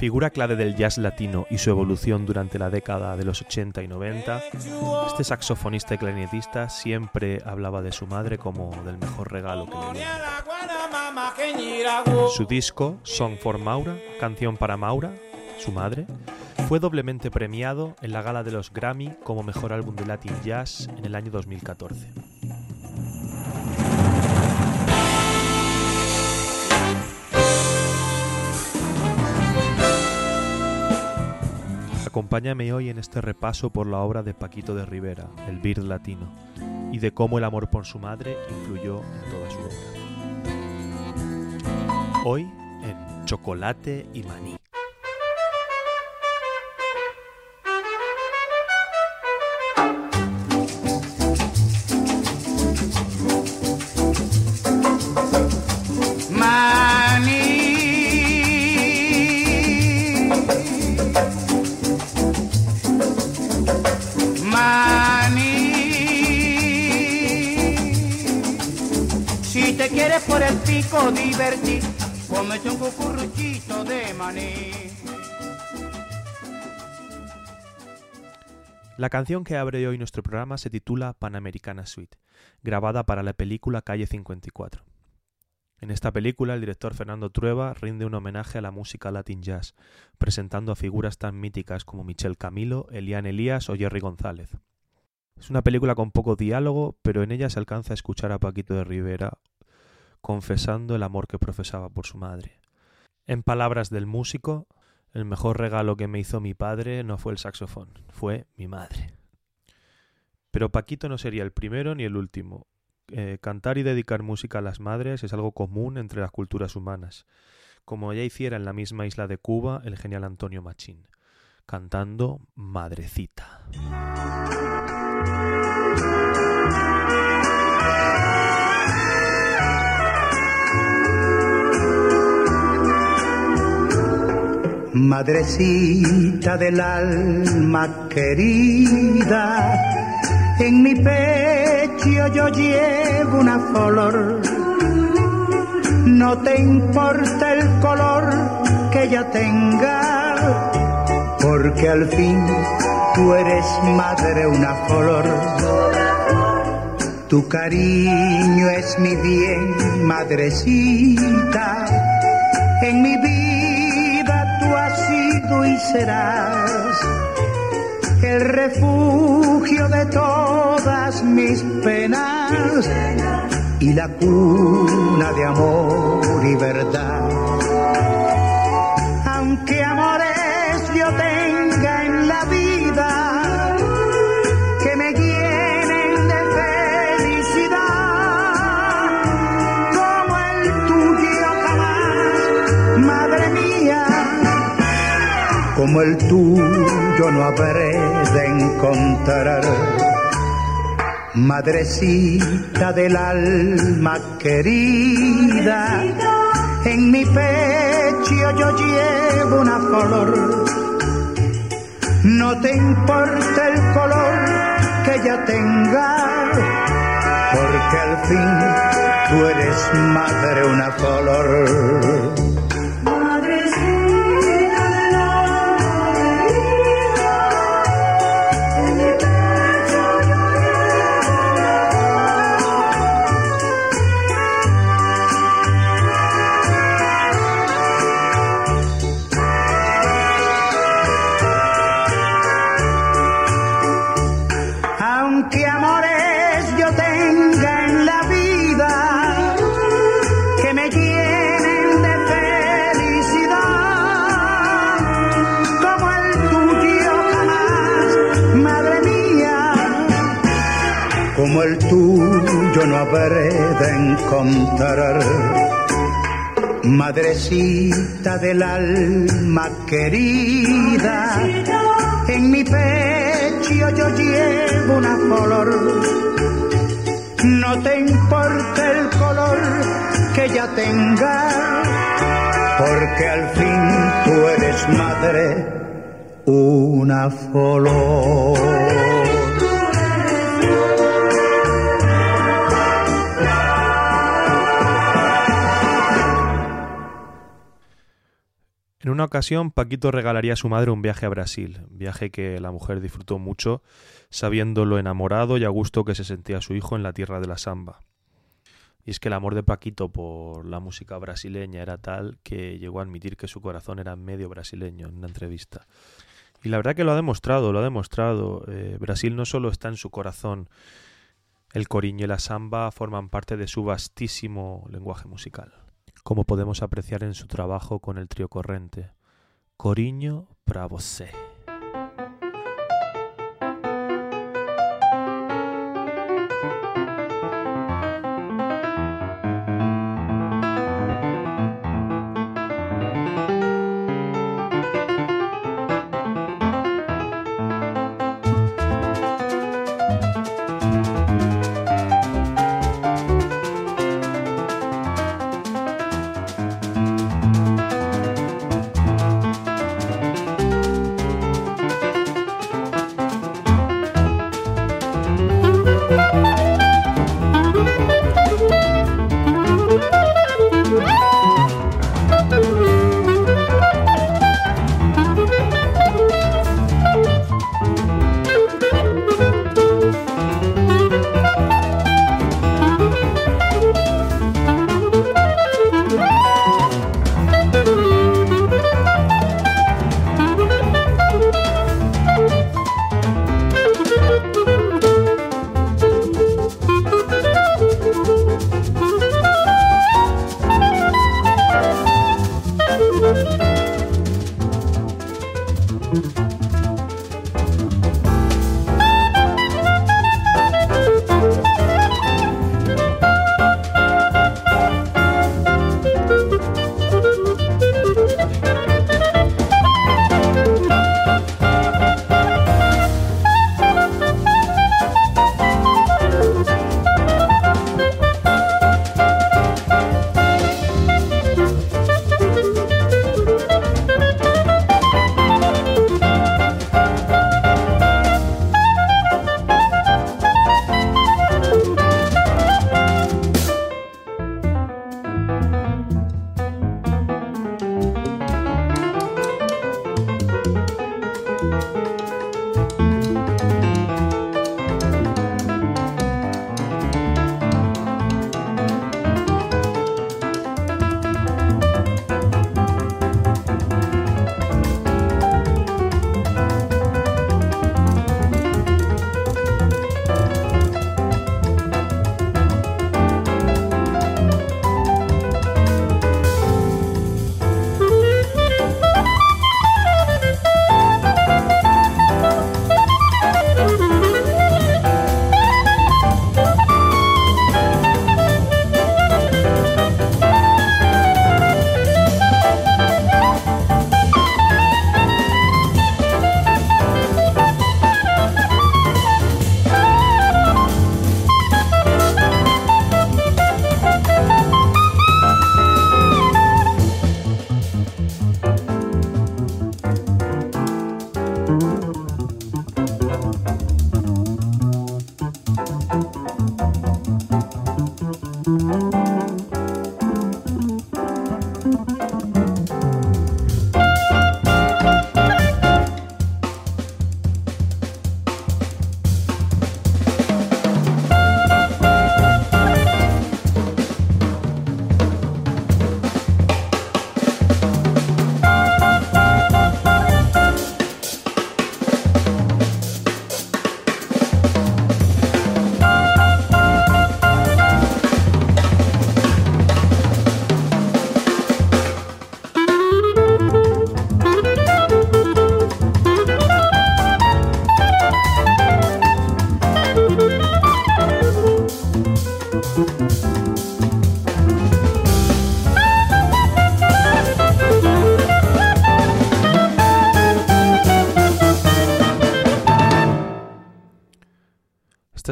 Figura clave del jazz latino y su evolución durante la década de los 80 y 90, este saxofonista y clarinetista siempre hablaba de su madre como del mejor regalo que le dio. Su disco, Song for Maura, Canción para Maura, su madre, fue doblemente premiado en la gala de los Grammy como mejor álbum de Latin Jazz en el año 2014. Acompáñame hoy en este repaso por la obra de Paquito de Rivera, el Beat latino, y de cómo el amor por su madre influyó en toda su obra. Hoy en Chocolate y. Maní. Un de maní. La canción que abre hoy nuestro programa se titula Panamericana Suite, grabada para la película Calle 54. En esta película, el director Fernando Trueba rinde un homenaje a la música latin jazz, presentando a figuras tan míticas como Michel Camilo, Elian Elías o Jerry González. Es una película con poco diálogo, pero en ella se alcanza a escuchar a Paquito de Rivera confesando el amor que profesaba por su madre. En palabras del músico, el mejor regalo que me hizo mi padre no fue el saxofón, fue mi madre. Pero Paquito no sería el primero ni el último. Eh, cantar y dedicar música a las madres es algo común entre las culturas humanas, como ya hiciera en la misma isla de Cuba el genial Antonio Machín, cantando Madrecita. Madrecita del alma querida, en mi pecho yo llevo una flor. No te importa el color que ella tenga, porque al fin tú eres madre una flor. Tu cariño es mi bien, madrecita. En mi vida tú has sido y serás el refugio de todas mis penas y la cuna de amor y verdad. Como el tuyo no habré de encontrar. Madrecita del alma querida, en mi pecho yo llevo una flor. No te importa el color que ella tenga, porque al fin tú eres madre una flor. Aunque amores yo tenga en la vida que me llenen de felicidad, como el tuyo jamás, madre mía, como el tuyo no habré de encontrar. Madrecita del alma querida, en mi pecho yo llevo una flor. No te importa el color que ella tenga, porque al fin tú eres madre, una flor. En una ocasión, Paquito regalaría a su madre un viaje a Brasil, viaje que la mujer disfrutó mucho, sabiendo lo enamorado y a gusto que se sentía su hijo en la tierra de la samba. Y es que el amor de Paquito por la música brasileña era tal que llegó a admitir que su corazón era medio brasileño en una entrevista. Y la verdad que lo ha demostrado, lo ha demostrado. Eh, Brasil no solo está en su corazón, el coriño y la samba forman parte de su vastísimo lenguaje musical como podemos apreciar en su trabajo con el trío corrente. Coriño para você.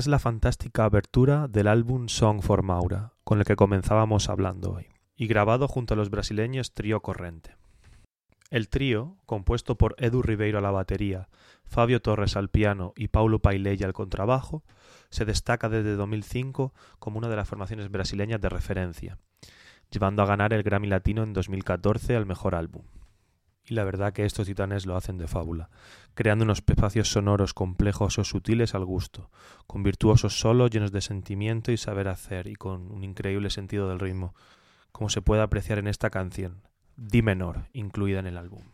La fantástica abertura del álbum Song for Maura, con el que comenzábamos hablando hoy, y grabado junto a los brasileños Trío Corrente. El trío, compuesto por Edu Ribeiro a la batería, Fabio Torres al piano y Paulo Pailella al contrabajo, se destaca desde 2005 como una de las formaciones brasileñas de referencia, llevando a ganar el Grammy Latino en 2014 al mejor álbum. Y la verdad que estos titanes lo hacen de fábula, creando unos espacios sonoros complejos o sutiles al gusto, con virtuosos solos llenos de sentimiento y saber hacer y con un increíble sentido del ritmo, como se puede apreciar en esta canción, Di menor, incluida en el álbum.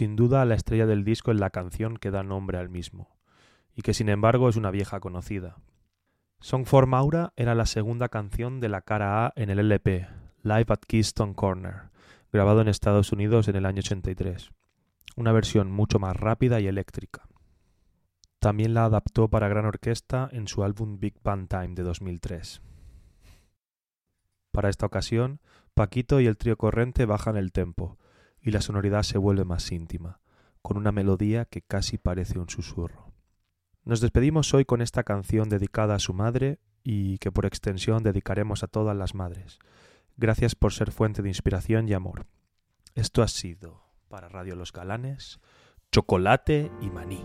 Sin duda la estrella del disco es la canción que da nombre al mismo, y que sin embargo es una vieja conocida. Song for Maura era la segunda canción de la cara A en el LP, Live at Keystone Corner, grabado en Estados Unidos en el año 83, una versión mucho más rápida y eléctrica. También la adaptó para gran orquesta en su álbum Big Band Time de 2003. Para esta ocasión, Paquito y el trío corrente bajan el tempo y la sonoridad se vuelve más íntima, con una melodía que casi parece un susurro. Nos despedimos hoy con esta canción dedicada a su madre y que por extensión dedicaremos a todas las madres. Gracias por ser fuente de inspiración y amor. Esto ha sido, para Radio Los Galanes, chocolate y maní.